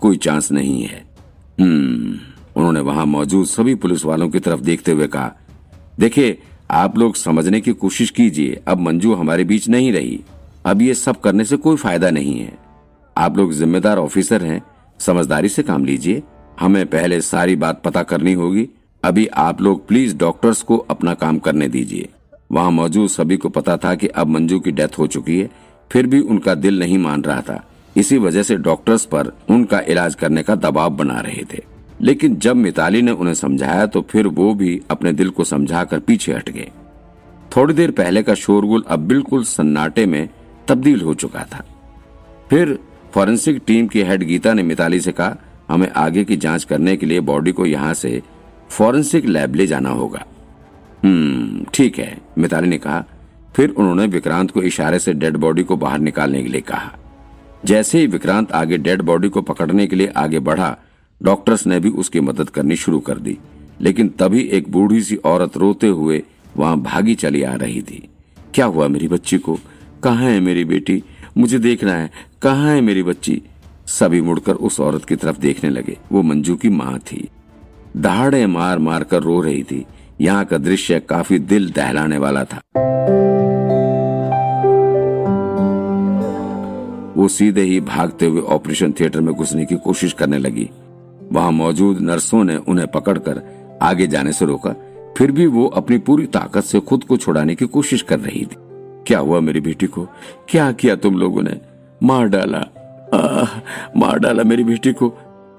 कोई चांस नहीं है। हम्म उन्होंने वहाँ मौजूद सभी पुलिस वालों की तरफ़ देखते हुए कहा, देखिए, आप लोग समझने की कोशिश कीजिए, अब मंजू हमारे बीच नहीं रही। अब ये सब करने से कोई फ़ायदा नहीं है। आप लोग जिम्मेदार ऑफिसर हैं, समझदारी से काम लीजिए। हमें पहले सारी बात पता करनी होगी। अभी आप लोग प्लीज़ डॉक्टर्स को अपना काम करने दीजिए। वहाँ मौजूद सभी को पता था कि अब मंजू की डेथ हो चुकी है, फिर भी उनका दिल नहीं मान रहा था। इसी वजह से डॉक्टर्स पर उनका इलाज करने का दबाव बना रहे थे। लेकिन जब मिताली ने उन्हें समझाया तो फिर वो भी अपने दिल को समझाकर पीछे हट गए। थोड़ी देर पहले का शोरगुल अब बिल्कुल सन्नाटे में तब्दील हो चुका था। फिर फॉरेंसिक टीम की हेड गीता ने मिताली से कहा, हमें आगे की जाँच करने के लिए बॉडी को यहाँ से फॉरेंसिक लैब ले जाना होगा। हम्म ठीक है, मिताली ने कहा। फिर उन्होंने विक्रांत को इशारे से डेड बॉडी को बाहर निकालने के लिए कहा। जैसे ही विक्रांत आगे डेड बॉडी को पकड़ने के लिए आगे बढ़ा, डॉक्टर्स ने भी उसकी मदद करनी शुरू कर दी। लेकिन तभी एक बूढ़ी सी औरत रोते हुए वहाँ भागी चली आ रही थी। क्या हुआ मेरी बच्ची को? कहाँ है मेरी बेटी? मुझे देखना है। कहाँ है मेरी बच्ची? सभी मुड़कर उस औरत की तरफ़ देखने लगे। वो मंजू की माँ थी। दहाड़े मार मार कर रो रही थी। यहाँ का दृश्य काफ़ी दिल दहलाने वाला था। वो सीधे ही भागते हुए ऑपरेशन थिएटर में घुसने की कोशिश करने लगी। वहाँ मौजूद नर्सों ने उन्हें पकड़कर आगे जाने से रोका। फिर भी वो अपनी पूरी ताकत से खुद को छुड़ाने की कोशिश कर रही थी। क्या हुआ मेरी बेटी को? क्या किया तुम लोगों ने? मार डाला। आ, मार डाला मेरी बेटी को।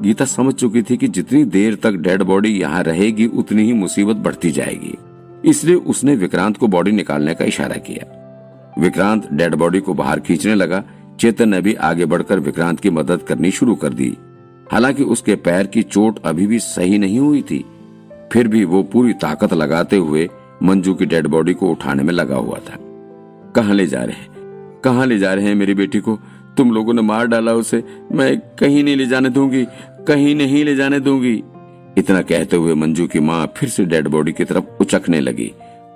गीता समझ चुकी थी कि जितनी देर तक डेड बॉडी यहाँ रहेगी उतनी ही मुसीबत बढ़ती जाएगी। इसलिए उसने विक्रांत को बॉडी निकालने का इशारा किया। विक्रांत डेड बॉडी को बाहर खींचने लगा। चेतन ने भी आगे बढ़कर विक्रांत की मदद करनी शुरू कर दी। हालाँकि उसके पैर की चोट अभी भी सही नहीं हुई थी। फिर भी वो पूरी ताकत लगाते हुए मंजू की डेड बॉडी को उठाने में लगा हुआ था। कहा ले जा रहे हैं? कहा ले जा रहे हैं मेरी बेटी को? तुम लोगों ने मार डाला उसे। मैं कहीं नहीं ले जाने दूँगी। कहीं नहीं ले जाने दूँगी। इतना कहते हुए मंजू की माँ फिर से डेड बॉडी की तरफ़ उचकने लगी।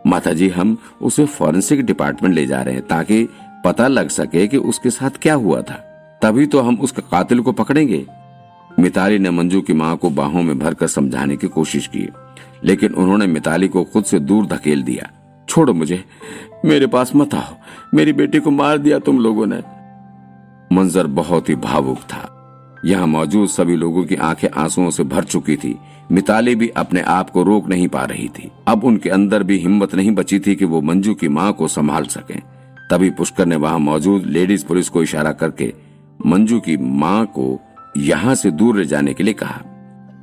माता जी हम उसे फॉरेंसिक डिपार्टमेंट ले जा रहे हैं ताकि पता लग सके कि उसके साथ क्या हुआ था। तभी तो हम उसके कातिल को पकड़ेंगे। मिताली ने मंजू की माँ को बाहों में भरकर समझाने की कोशिश की, लेकिन उन्होंने मिताली को खुद से दूर धकेल दिया। छोड़ो मुझे, मेरे पास मत आओ, मेरी बेटी को मार दिया तुम लोगों ने। मंजर बहुत ही भावुक था। यहाँ मौजूद सभी लोगों की आँखें आंसुओं से भर चुकी थी। मिताली भी अपने आप को रोक नहीं पा रही थी। अब उनके अंदर भी हिम्मत नहीं बची थी कि वो मंजू की माँ को संभाल सकें। तभी पुष्कर ने वहाँ मौजूद लेडीज़ पुलिस को इशारा करके मंजू की माँ को यहाँ से दूर ले जाने के लिए कहा।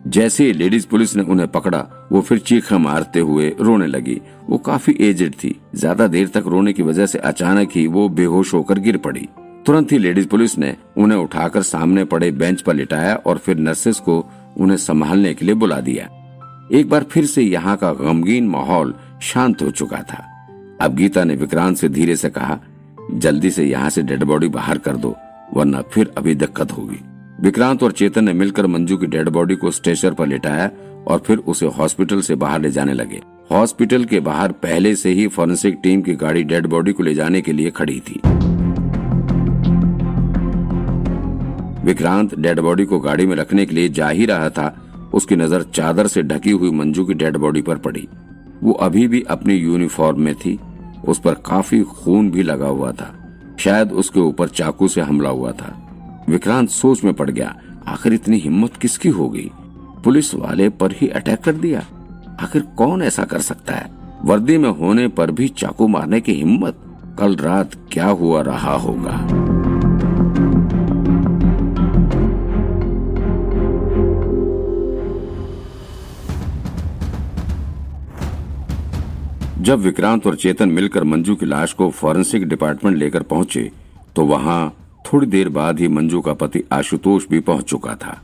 जैसे ही लेडीज़ पुलिस ने उन्हें पकड़ा, वो फिर चीखा मारते हुए रोने लगी। वो काफ़ी एजेड थी। ज़्यादा देर तक रोने की वजह से अचानक ही वो बेहोश होकर गिर पड़ी। तुरंत ही लेडीज़ पुलिस ने उन्हें उठाकर सामने पड़े बेंच पर लिटाया और फिर नर्सेस को उन्हें संभालने के लिए बुला दिया। एक बार फिर से यहाँ का गमगीन माहौल शांत हो चुका था। अब गीता ने विक्रांत से धीरे से कहा, जल्दी से यहाँ से डेड बॉडी बाहर कर दो, वरना फिर अभी दिक्कत होगी। विक्रांत और चेतन ने मिलकर मंजू की डेड बॉडी को स्टेशन पर लिटाया और फिर उसे हॉस्पिटल से बाहर ले जाने लगे। हॉस्पिटल के बाहर पहले से ही फॉरेंसिक टीम की गाड़ी डेड बॉडी को ले जाने के लिए खड़ी थी। विक्रांत डेड बॉडी को गाड़ी में रखने के लिए जा ही रहा था, उसकी नज़र चादर से ढकी हुई मंजू की डेड बॉडी पर पड़ी। वो अभी भी अपनी यूनिफॉर्म में थी। उस पर काफ़ी खून भी लगा हुआ था। शायद उसके ऊपर चाकू से हमला हुआ था। विक्रांत सोच में पड़ गया, आखिर इतनी हिम्मत किसकी होगी? पुलिस वाले पर ही अटैक कर दिया। आखिर कौन ऐसा कर सकता है? वर्दी में होने पर भी चाकू मारने की हिम्मत? कल रात क्या हुआ रहा होगा? जब विक्रांत और चेतन मिलकर मंजू की लाश को फॉरेंसिक डिपार्टमेंट लेकर पहुँचे तो वहाँ थोड़ी देर बाद ही मंजू का पति आशुतोष भी पहुँच चुका था।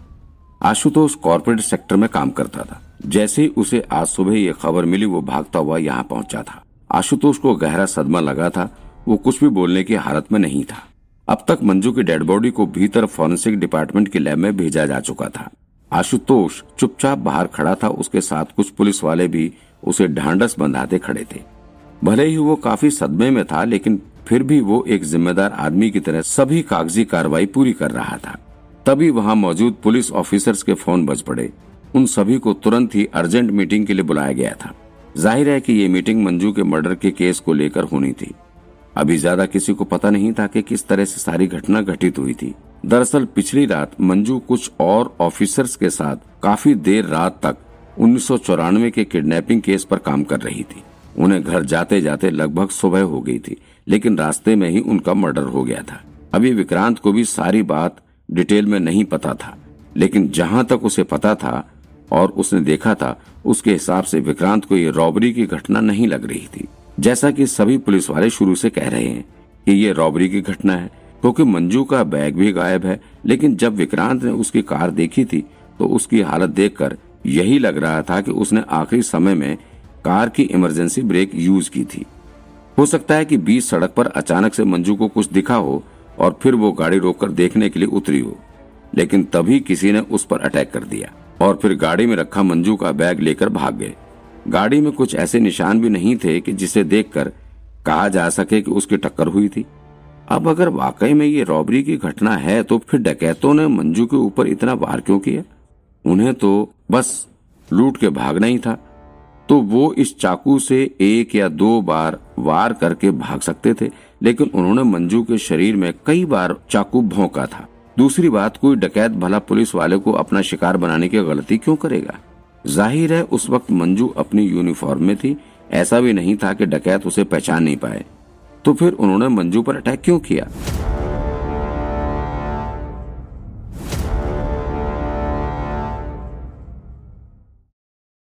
आशुतोष कॉरपोरेट सेक्टर में काम करता था। जैसे ही उसे आज सुबह ये खबर मिली, वो भागता हुआ यहाँ पहुँचा था। आशुतोष को गहरा सदमा लगा था। वो कुछ भी बोलने की हालत में नहीं था। अब तक मंजू की डेड बॉडी को भीतर फॉरेंसिक डिपार्टमेंट की लैब में भेजा जा चुका था। आशुतोष चुपचाप बाहर खड़ा था, उसके साथ कुछ पुलिस वाले भी उसे ढांडस बंधाते खड़े थे। भले ही वो काफ़ी सदमे में था, लेकिन फिर भी वो एक जिम्मेदार आदमी की तरह सभी कागज़ी कार्रवाई पूरी कर रहा था। तभी वहाँ मौजूद पुलिस ऑफिसर्स के फ़ोन बज पड़े। उन सभी को तुरंत ही अर्जेंट मीटिंग के लिए बुलाया गया था। ज़ाहिर है कि ये मीटिंग मंजू के मर्डर के केस को लेकर होनी थी। अभी ज़्यादा किसी को पता नहीं था कि किस तरह से सारी घटना घटित हुई थी। दरअसल पिछली रात मंजू कुछ और ऑफिसर्स के साथ काफ़ी देर रात तक उन्नीस सौ चौरानवे के किडनैपिंग केस पर काम कर रही थी। उन्हें घर जाते जाते लगभग सुबह हो गई थी, लेकिन रास्ते में ही उनका मर्डर हो गया था। अभी विक्रांत को भी सारी बात डिटेल में नहीं पता था, लेकिन जहाँ तक उसे पता था और उसने देखा था, उसके हिसाब से विक्रांत को ये रॉबरी की घटना नहीं लग रही थी। जैसा कि सभी पुलिस वाले शुरू से कह रहे हैं कि ये रॉबरी की घटना है क्योंकि मंजू का बैग भी गायब है, लेकिन जब विक्रांत ने उसकी कार देखी थी तो उसकी हालत देखकर यही लग रहा था कि उसने आखिरी समय में कार की इमरजेंसी ब्रेक यूज़ की थी। हो सकता है कि बीच सड़क पर अचानक से मंजू को कुछ दिखा हो और फिर वो गाड़ी रोककर देखने के लिए उतरी हो, लेकिन तभी किसी ने उस पर अटैक कर दिया और फिर गाड़ी में रखा मंजू का बैग लेकर भाग गए। गाड़ी में कुछ ऐसे निशान भी नहीं थे कि जिसे देखकर कहा जा सके कि उसकी टक्कर हुई थी। अब अगर वाकई में ये रॉबरी की घटना है तो फिर डकैतों ने मंजू के ऊपर इतना वार क्यों किया? उन्हें तो बस लूट के भागना ही था। तो वो इस चाकू से एक या दो बार वार करके भाग सकते थे, लेकिन उन्होंने मंजू के शरीर में कई बार चाकू भोंका था। दूसरी बात, कोई डकैत भला पुलिस वाले को अपना शिकार बनाने की गलती क्यों करेगा? ज़ाहिर है, उस वक्त मंजू अपनी यूनिफॉर्म में थी। ऐसा भी नहीं था कि डकैत उसे पहचान नहीं पाए। तो फिर उन्होंने मंजू पर अटैक क्यों किया?